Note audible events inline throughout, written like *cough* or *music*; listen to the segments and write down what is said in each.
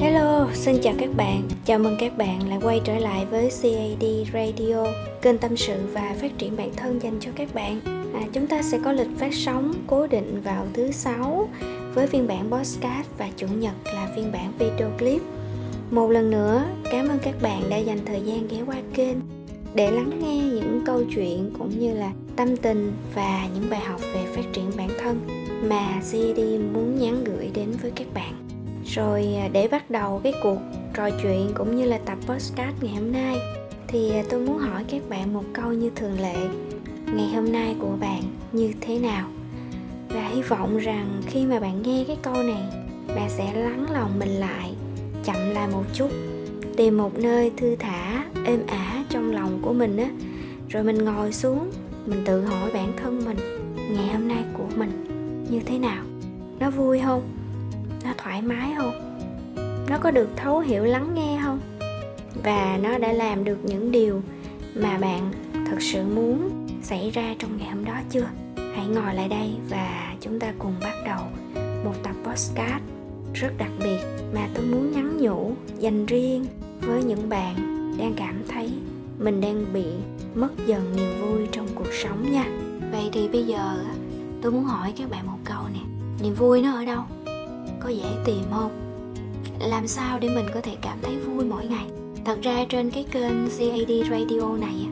Hello, xin chào các bạn. Chào mừng các bạn lại quay trở lại với CAD Radio, kênh tâm sự và phát triển bản thân dành cho các bạn. À, chúng ta sẽ có lịch phát sóng cố định vào thứ sáu với phiên bản podcast và chủ nhật là phiên bản video clip. Một lần nữa, cảm ơn các bạn đã dành thời gian ghé qua kênh để lắng nghe những câu chuyện cũng như là tâm tình và những bài học về phát triển bản thân mà CAD muốn nhắn gửi đến với các bạn rồi à, để bắt đầu cái cuộc trò chuyện cũng như là tập podcast ngày hôm nay, thì à, tôi muốn hỏi các bạn một câu như thường lệ. Ngày hôm nay của bạn như thế nào? Và hy vọng rằng khi mà bạn nghe cái câu này, bạn sẽ lắng lòng mình lại, chậm lại một chút, tìm một nơi thư thả, êm ả trong lòng của mình á. Rồi mình ngồi xuống, mình tự hỏi bản thân mình, ngày hôm nay của mình như thế nào? Nó vui không? Nó thoải mái không? Nó có được thấu hiểu lắng nghe không? Và nó đã làm được những điều mà bạn thật sự muốn xảy ra trong ngày hôm đó chưa? Hãy ngồi lại đây và chúng ta cùng bắt đầu một tập podcast rất đặc biệt mà tôi muốn nhắn nhủ dành riêng với những bạn đang cảm thấy mình đang bị mất dần niềm vui trong cuộc sống nha. Vậy thì bây giờ tôi muốn hỏi các bạn một câu nè. Niềm vui nó ở đâu? Có dễ tìm không? Làm sao để mình có thể cảm thấy vui mỗi ngày? Thật ra trên cái kênh CAD Radio này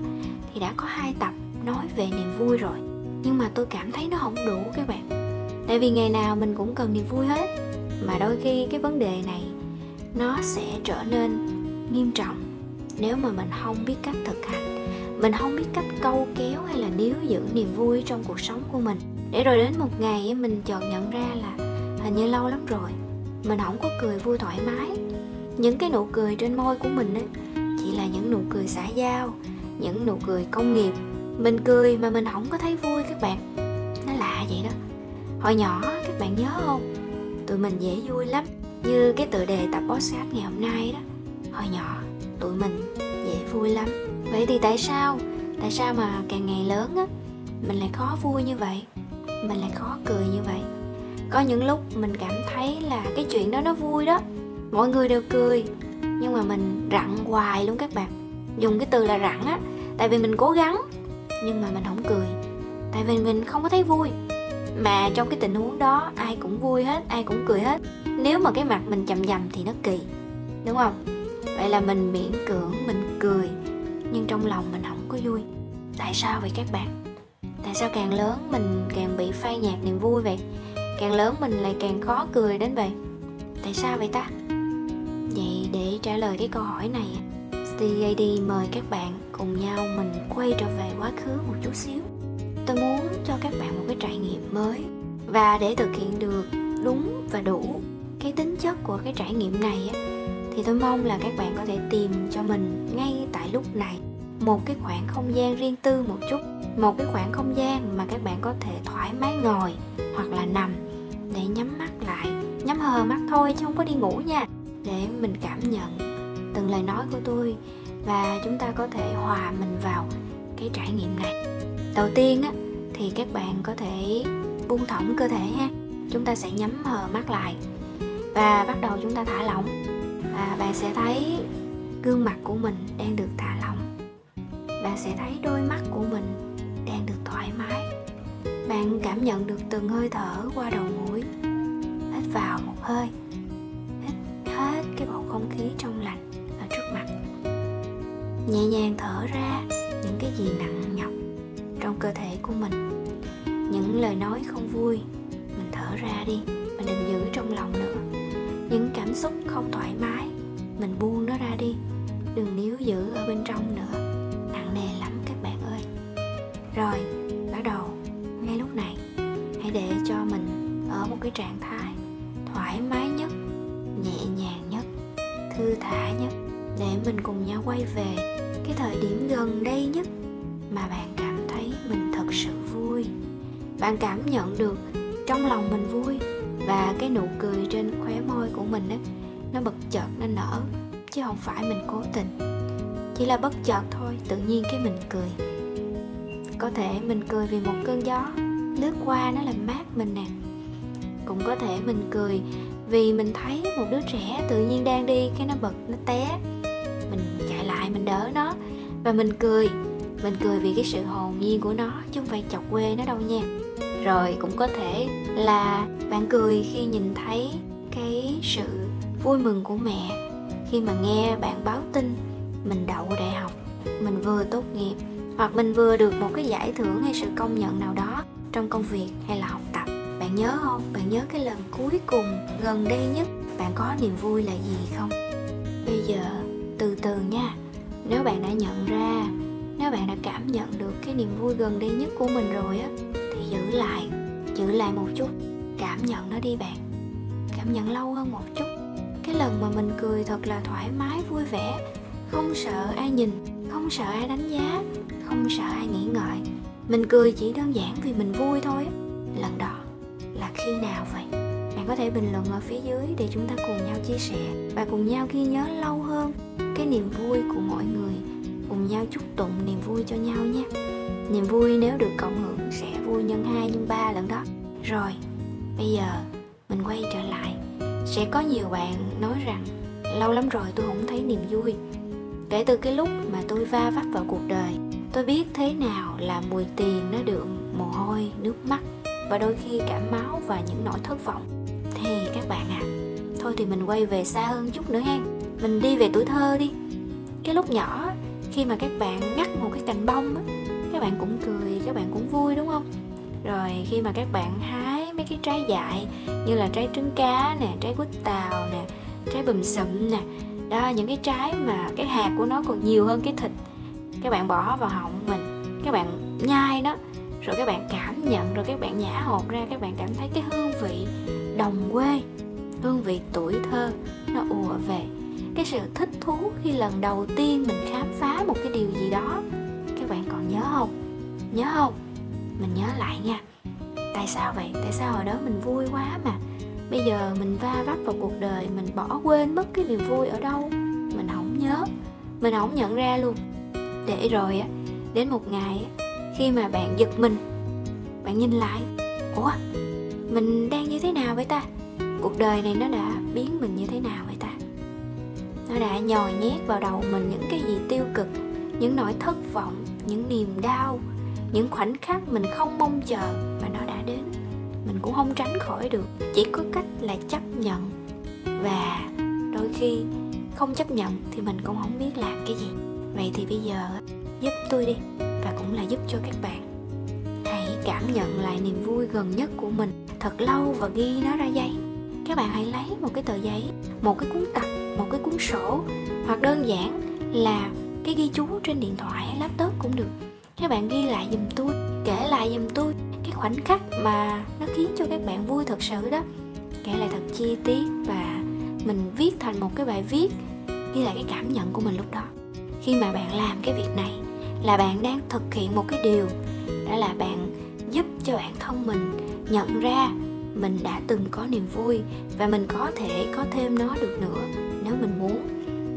thì đã có hai tập nói về niềm vui rồi. Nhưng mà tôi cảm thấy nó không đủ các bạn. Tại vì ngày nào mình cũng cần niềm vui hết. Mà đôi khi cái vấn đề này, nó sẽ trở nên nghiêm trọng nếu mà mình không biết cách thực hành. Mình không biết cách câu kéo hay là níu giữ niềm vui trong cuộc sống của mình. Để rồi đến một ngày mình chợt nhận ra là hình như lâu lắm rồi mình không có cười vui thoải mái. Những cái nụ cười trên môi của mình ấy, chỉ là những nụ cười xã giao những nụ cười công nghiệp. Mình cười mà mình không có thấy vui các bạn. Nó lạ vậy đó. Hồi nhỏ các bạn nhớ không? Tụi mình dễ vui lắm như cái tựa đề tập podcast ngày hôm nay đó. Hồi nhỏ tụi mình dễ vui lắm. Vậy thì tại sao? Tại sao mà càng ngày lớn á mình lại khó vui như vậy? Mình lại khó cười như vậy? Có những lúc mình cảm thấy là cái chuyện đó nó vui đó. Mọi người đều cười, nhưng mà mình rặn hoài luôn các bạn. Dùng cái từ là rặn á, tại vì mình cố gắng, nhưng mà mình không cười. Tại vì mình không có thấy vui. Mà trong cái tình huống đó, ai cũng vui hết, ai cũng cười hết. Nếu mà cái mặt mình chầm dầm thì nó kỳ, đúng không? Vậy là mình miễn cưỡng mình cười, nhưng trong lòng mình không có vui. Tại sao vậy các bạn? Tại sao càng lớn mình càng bị phai nhạt niềm vui vậy? Càng lớn mình lại càng khó cười đến vậy. Tại sao vậy ta? Vậy để trả lời cái câu hỏi này CAD mời các bạn cùng nhau mình quay trở về quá khứ một chút xíu. Tôi muốn cho các bạn một cái trải nghiệm mới và để thực hiện được đúng và đủ cái tính chất của cái trải nghiệm này thì tôi mong là các bạn có thể tìm cho mình ngay tại lúc này một cái khoảng không gian riêng tư một chút một cái khoảng không gian mà các bạn có thể thoải mái ngồi hoặc là nằm để nhắm mắt lại, nhắm hờ mắt thôi chứ không có đi ngủ nha, để mình cảm nhận từng lời nói của tôi và chúng ta có thể hòa mình vào cái trải nghiệm này. Đầu tiên á, thì các bạn có thể buông thõng cơ thể ha, chúng ta sẽ nhắm hờ mắt lại và bắt đầu chúng ta thả lỏng. Và bạn sẽ thấy gương mặt của mình đang được thả lỏng. Bạn sẽ thấy đôi mắt bạn cảm nhận được từng hơi thở qua đầu mũi. Hít vào một hơi. Hít hết cái bầu không khí trong lành ở trước mặt. Nhẹ nhàng thở ra những cái gì nặng nhọc trong cơ thể của mình. Những lời nói không vui, mình thở ra đi, mình đừng giữ trong lòng nữa. Những cảm xúc không thoải mái, mình buông nó ra đi. Đừng níu giữ ở bên trong nữa. Nặng nề lắm các bạn ơi. Rồi cái trạng thái thoải mái nhất nhẹ nhàng nhất thư thả nhất để mình cùng nhau quay về cái thời điểm gần đây nhất mà bạn cảm thấy mình thật sự vui. Bạn cảm nhận được trong lòng mình vui và cái nụ cười trên khóe môi của mình ấy, nó bật chợt nó nở chứ không phải mình cố tình. Chỉ là bất chợt thôi tự nhiên cái mình cười. Có thể mình cười vì một cơn gió lướt qua nó làm mát mình nè cũng có thể mình cười vì mình thấy một đứa trẻ tự nhiên đang đi cái nó bật, nó té. Mình chạy lại, mình đỡ nó và mình cười. Mình cười vì cái sự hồn nhiên của nó chứ không phải chọc quê nó đâu nha. Rồi cũng có thể là bạn cười khi nhìn thấy cái sự vui mừng của mẹ. Khi mà nghe bạn báo tin mình đậu đại học, mình vừa tốt nghiệp hoặc mình vừa được một cái giải thưởng hay sự công nhận nào đó trong công việc hay là học tập bạn nhớ không? Bạn nhớ cái lần cuối cùng gần đây nhất bạn có niềm vui là gì không? Bây giờ, từ từ nha. Nếu bạn đã nhận ra, nếu bạn đã cảm nhận được cái niềm vui gần đây nhất của mình rồi á, thì giữ lại giữ lại một chút. Cảm nhận nó đi bạn. Cảm nhận lâu hơn một chút. Cái lần mà mình cười thật là thoải mái, vui vẻ. Không sợ ai nhìn, không sợ ai đánh giá, không sợ ai nghĩ ngợi. Mình cười chỉ đơn giản vì mình vui thôi lần đó khi nào vậy? Bạn có thể bình luận ở phía dưới để chúng ta cùng nhau chia sẻ và cùng nhau ghi nhớ lâu hơn cái niềm vui của mọi người. Cùng nhau chúc tụng niềm vui cho nhau nhé. Niềm vui nếu được cộng hưởng sẽ vui nhân hai, nhân ba lần đó. Rồi, bây giờ mình quay trở lại. Sẽ có nhiều bạn nói rằng, lâu lắm rồi tôi không thấy niềm vui. Kể từ cái lúc mà tôi va vấp vào cuộc đời, tôi biết thế nào là mùi tiền nó đượm mồ hôi, nước mắt và đôi khi cả máu và những nỗi thất vọng. Thì các bạn à thôi thì mình quay về xa hơn chút nữa ha mình đi về tuổi thơ đi. Cái lúc nhỏ, khi mà các bạn ngắt một cái cành bông á, các bạn cũng cười, các bạn cũng vui, đúng không? Rồi khi mà các bạn hái mấy cái trái dại như là trái trứng cá nè, trái quýt tàu nè, trái bùm sụm nè, đó, những cái trái mà cái hạt của nó còn nhiều hơn cái thịt, các bạn bỏ vào họng mình. Các bạn nhai nó rồi các bạn cảm nhận, rồi các bạn nhả hột ra, các bạn cảm thấy cái hương vị đồng quê, hương vị tuổi thơ nó ùa về. Cái sự thích thú khi lần đầu tiên mình khám phá một cái điều gì đó, các bạn còn nhớ không? Nhớ không? Mình nhớ lại nha. Tại sao vậy? Tại sao hồi đó mình vui quá mà? Bây giờ mình va vấp vào cuộc đời, mình bỏ quên mất cái niềm vui ở đâu? Mình không nhớ. Mình không nhận ra luôn. Để rồi á, đến một ngày khi mà bạn giật mình. Bạn nhìn lại, ủa, mình đang như thế nào vậy ta? Cuộc đời này nó đã biến mình như thế nào vậy ta? Nó đã nhồi nhét vào đầu mình những cái gì tiêu cực, những nỗi thất vọng, những niềm đau, những khoảnh khắc mình không mong chờ mà nó đã đến. Mình cũng không tránh khỏi được, chỉ có cách là chấp nhận. Và đôi khi không chấp nhận thì mình cũng không biết làm cái gì. Vậy thì bây giờ giúp tôi đi cũng là giúp cho các bạn hãy cảm nhận lại niềm vui gần nhất của mình thật lâu và ghi nó ra giấy. Các bạn hãy lấy một cái tờ giấy, một cái cuốn tập, một cái cuốn sổ hoặc đơn giản là cái ghi chú trên điện thoại hay laptop cũng được. Các bạn ghi lại giùm tôi, kể lại giùm tôi cái khoảnh khắc mà nó khiến cho các bạn vui thật sự đó. Kể lại thật chi tiết và mình viết thành một cái bài viết, ghi lại cái cảm nhận của mình lúc đó. Khi mà bạn làm cái việc này là bạn đang thực hiện một cái điều. Đó là bạn giúp cho bản thân mình nhận ra mình đã từng có niềm vui và mình có thể có thêm nó được nữa nếu mình muốn.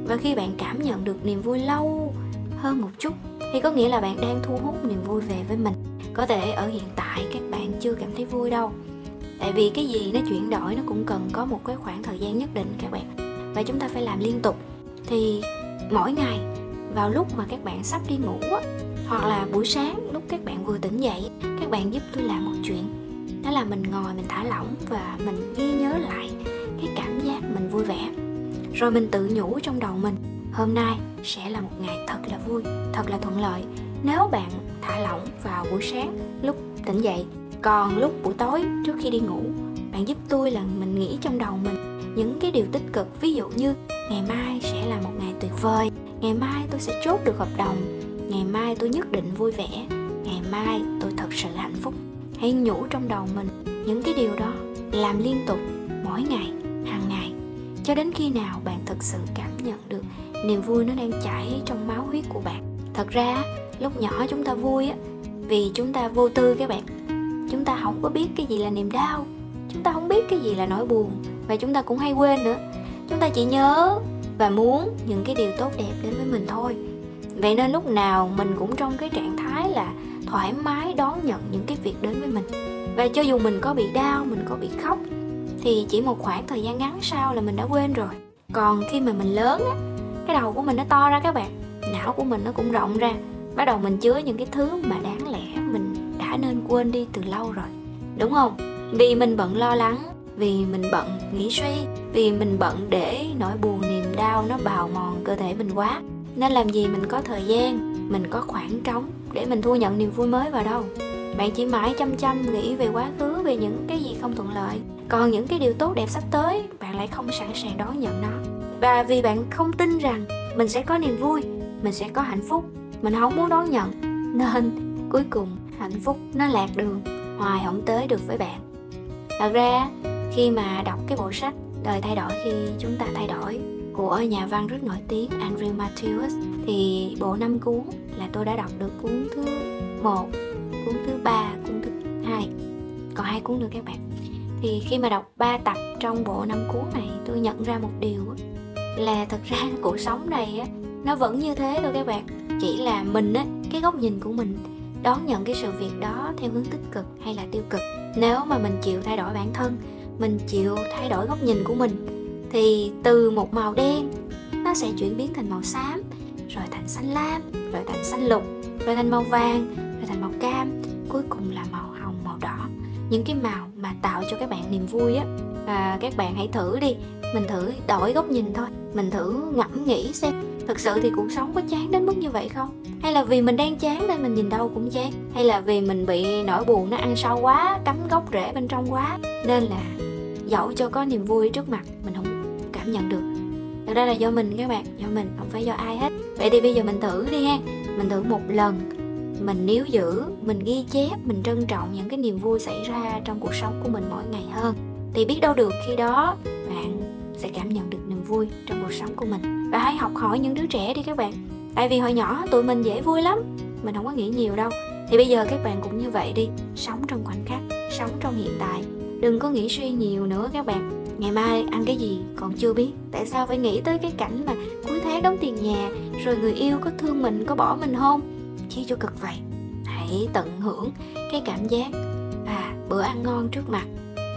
Và khi bạn cảm nhận được niềm vui lâu hơn một chút, thì có nghĩa là bạn đang thu hút niềm vui về với mình. Có thể ở hiện tại các bạn chưa cảm thấy vui đâu. Tại vì cái gì nó chuyển đổi nó cũng cần có một cái khoảng thời gian nhất định các bạn. Và chúng ta phải làm liên tục. Thì mỗi ngày vào lúc mà các bạn sắp đi ngủ hoặc là buổi sáng lúc các bạn vừa tỉnh dậy, các bạn giúp tôi làm một chuyện. Đó là mình ngồi, mình thả lỏng và mình ghi nhớ lại cái cảm giác mình vui vẻ. Rồi mình tự nhủ trong đầu mình, hôm nay sẽ là một ngày thật là vui, thật là thuận lợi. Nếu bạn thả lỏng vào buổi sáng lúc tỉnh dậy, còn lúc buổi tối trước khi đi ngủ bạn giúp tôi là mình nghĩ trong đầu mình những cái điều tích cực. Ví dụ như, ngày mai sẽ là một ngày tuyệt vời, ngày mai tôi sẽ chốt được hợp đồng, ngày mai tôi nhất định vui vẻ, ngày mai tôi thật sự hạnh phúc. Hãy nhủ trong đầu mình những cái điều đó, làm liên tục, mỗi ngày, hàng ngày, cho đến khi nào bạn thực sự cảm nhận được niềm vui nó đang chảy trong máu huyết của bạn. Thật ra, lúc nhỏ chúng ta vui á, vì chúng ta vô tư các bạn. Chúng ta không có biết cái gì là niềm đau chúng ta không biết cái gì là nỗi buồn, và chúng ta cũng hay quên nữa. Chúng ta chỉ nhớ và muốn những cái điều tốt đẹp đến với mình thôi. Vậy nên lúc nào mình cũng trong cái trạng thái là thoải mái đón nhận những cái việc đến với mình. Và cho dù mình có bị đau, mình có bị khóc, thì chỉ một khoảng thời gian ngắn sau là mình đã quên rồi. Còn khi mà mình lớn á, cái đầu của mình nó to ra các bạn, não của mình nó cũng rộng ra. Bắt đầu mình chứa những cái thứ mà đáng lẽ mình đã nên quên đi từ lâu rồi. Đúng không? Vì mình bận lo lắng, vì mình bận nghĩ suy, vì mình bận để nỗi buồn, niềm đau nó bào mòn cơ thể mình quá. Nên làm gì mình có thời gian, mình có khoảng trống để mình thu nhận niềm vui mới vào đâu. Bạn chỉ mãi chăm chăm nghĩ về quá khứ, về những cái gì không thuận lợi. Còn những cái điều tốt đẹp sắp tới, bạn lại không sẵn sàng đón nhận nó. Và vì bạn không tin rằng mình sẽ có niềm vui, mình sẽ có hạnh phúc, mình không muốn đón nhận, nên cuối cùng hạnh phúc nó lạc đường, hoài không tới được với bạn thật ra khi mà đọc cái bộ sách đời thay đổi khi chúng ta thay đổi của nhà văn rất nổi tiếng Andrew Matthews thì bộ năm cuốn là tôi đã đọc được cuốn thứ một, cuốn thứ ba, cuốn thứ hai. Còn hai cuốn nữa các bạn. Thì khi mà đọc ba tập trong bộ năm cuốn này, tôi nhận ra một điều là thật ra *laughs* cuộc sống này á, nó vẫn như thế thôi các bạn. Chỉ là mình á, cái góc nhìn của mình đón nhận cái sự việc đó theo hướng tích cực hay là tiêu cực nếu mà mình chịu thay đổi bản thân, mình chịu thay đổi góc nhìn của mình, thì từ một màu đen, nó sẽ chuyển biến thành màu xám, rồi thành xanh lam, rồi thành xanh lục, rồi thành màu vàng, rồi thành màu cam, cuối cùng là màu hồng, màu đỏ. Những cái màu mà tạo cho các bạn niềm vui á, và các bạn hãy thử đi, mình thử đổi góc nhìn thôi, mình thử ngẫm nghĩ xem thực sự thì cuộc sống có chán đến mức như vậy không? Hay là vì mình đang chán nên mình nhìn đâu cũng chán? Hay là vì mình bị nỗi buồn nó ăn sâu quá, cắm gốc rễ bên trong quá? Nên là dẫu cho có niềm vui trước mặt, mình không cảm nhận được. Thật ra là do mình các bạn, do mình, không phải do ai hết. Vậy thì bây giờ mình thử đi ha. Mình thử một lần. Mình níu giữ, mình ghi chép, mình trân trọng những cái niềm vui xảy ra trong cuộc sống của mình mỗi ngày hơn. Thì biết đâu được khi đó bạn sẽ cảm nhận được niềm vui trong cuộc sống của mình và hãy học hỏi những đứa trẻ đi các bạn. Tại vì hồi nhỏ, tụi mình dễ vui lắm. Mình không có nghĩ nhiều đâu. Thì bây giờ các bạn cũng như vậy đi. Sống trong khoảnh khắc, sống trong hiện tại. Đừng có nghĩ suy nhiều nữa các bạn. Ngày mai ăn cái gì còn chưa biết. Tại sao phải nghĩ tới cái cảnh mà cuối tháng đóng tiền nhà, rồi người yêu có thương mình, có bỏ mình không? Chi cho cực vậy. Hãy tận hưởng cái cảm giác à bữa ăn ngon trước mặt.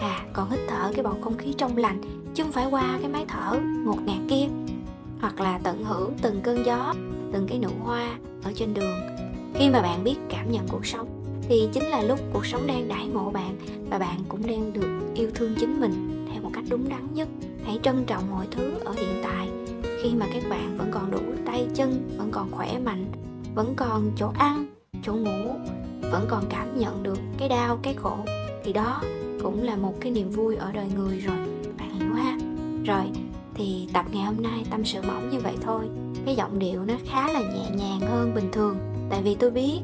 À còn hít thở cái bầu không khí trong lành, chứ không phải qua cái máy thở ngột ngạt kia hoặc là tận hưởng từng cơn gió, từng cái nụ hoa ở trên đường. Khi mà bạn biết cảm nhận cuộc sống, thì chính là lúc cuộc sống đang đãi ngộ bạn và bạn cũng đang được yêu thương chính mình theo một cách đúng đắn nhất. Hãy trân trọng mọi thứ ở hiện tại. Khi mà các bạn vẫn còn đủ tay chân, vẫn còn khỏe mạnh, vẫn còn chỗ ăn, chỗ ngủ, vẫn còn cảm nhận được cái đau, cái khổ, thì đó cũng là một cái niềm vui ở đời người rồi, bạn hiểu ha? Rồi thì tập ngày hôm nay tâm sự mỏng như vậy thôi. Cái giọng điệu nó khá là nhẹ nhàng hơn bình thường. Tại vì tôi biết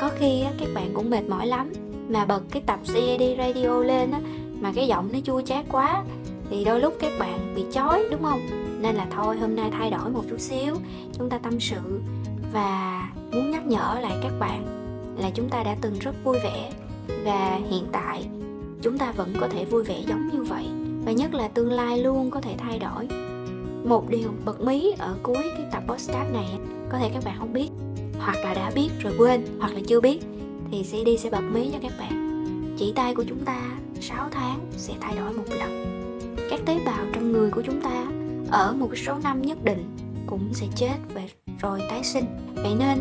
có khi á, các bạn cũng mệt mỏi lắm. Mà bật cái tập CAD radio lên á, mà cái giọng nó chua chát quá thì đôi lúc các bạn bị chói đúng không? Nên là thôi hôm nay thay đổi một chút xíu chúng ta tâm sự. Và muốn nhắc nhở lại các bạn là chúng ta đã từng rất vui vẻ. Và hiện tại chúng ta vẫn có thể vui vẻ giống như vậy và nhất là tương lai luôn có thể thay đổi. Một điều bật mí ở cuối cái tập podcast này, có thể các bạn không biết, hoặc là đã biết rồi quên, hoặc là chưa biết, thì CD sẽ bật mí cho các bạn. Chỉ tay của chúng ta 6 tháng sẽ thay đổi một lần. Các tế bào trong người của chúng ta ở một số năm nhất định cũng sẽ chết và rồi tái sinh. Vậy nên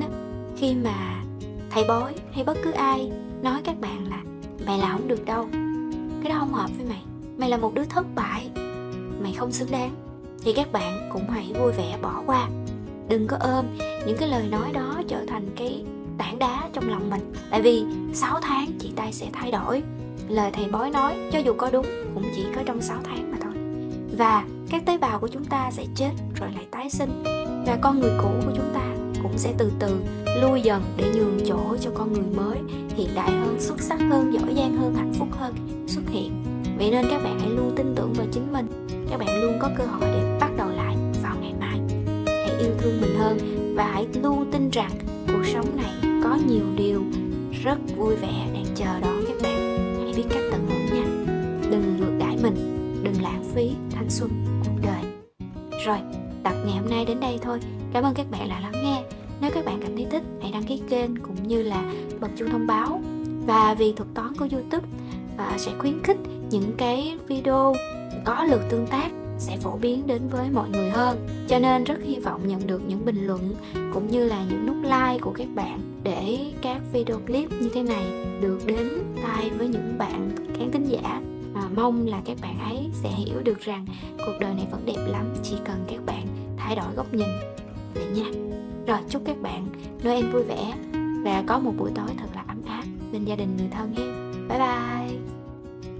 khi mà thầy bói hay bất cứ ai nói các bạn là mày là không được đâu, cái đó không hợp với mày mày là một đứa thất bại. Mày không xứng đáng. Thì các bạn cũng hãy vui vẻ bỏ qua. Đừng có ôm những cái lời nói đó trở thành cái tảng đá trong lòng mình. Tại vì 6 tháng chị tay sẽ thay đổi. Lời thầy bói nói, cho dù có đúng, cũng chỉ có trong 6 tháng mà thôi. Và các tế bào của chúng ta sẽ chết, rồi lại tái sinh. Và con người cũ của chúng ta cũng sẽ từ từ lui dần để nhường chỗ cho con người mới, hiện đại hơn, xuất sắc hơn, giỏi giang hơn, hạnh phúc hơn, xuất hiện vậy nên các bạn hãy luôn tin tưởng vào chính mình. Các bạn luôn có cơ hội để bắt đầu lại vào ngày mai. Hãy yêu thương mình hơn và hãy luôn tin rằng cuộc sống này có nhiều điều rất vui vẻ đang chờ đón các bạn. Hãy biết cách tận hưởng nha. Đừng ngược đãi mình đừng lãng phí thanh xuân cuộc đời. Rồi tập ngày hôm nay đến đây thôi. Cảm ơn các bạn đã lắng nghe. Nếu các bạn cảm thấy thích hãy đăng ký kênh cũng như là bật chuông thông báo. Và vì thuật toán của youtube uh, sẽ khuyến khích những cái video có lượt tương tác sẽ phổ biến đến với mọi người hơn. Cho nên rất hy vọng nhận được những bình luận cũng như là những nút like của các bạn để các video clip như thế này được đến tai với những bạn khán thính giả. À, mong là các bạn ấy sẽ hiểu được rằng cuộc đời này vẫn đẹp lắm chỉ cần các bạn thay đổi góc nhìn vậy nha. Rồi chúc các bạn Noel vui vẻ và có một buổi tối thật là ấm áp bên gia đình người thân nhé. Bye bye!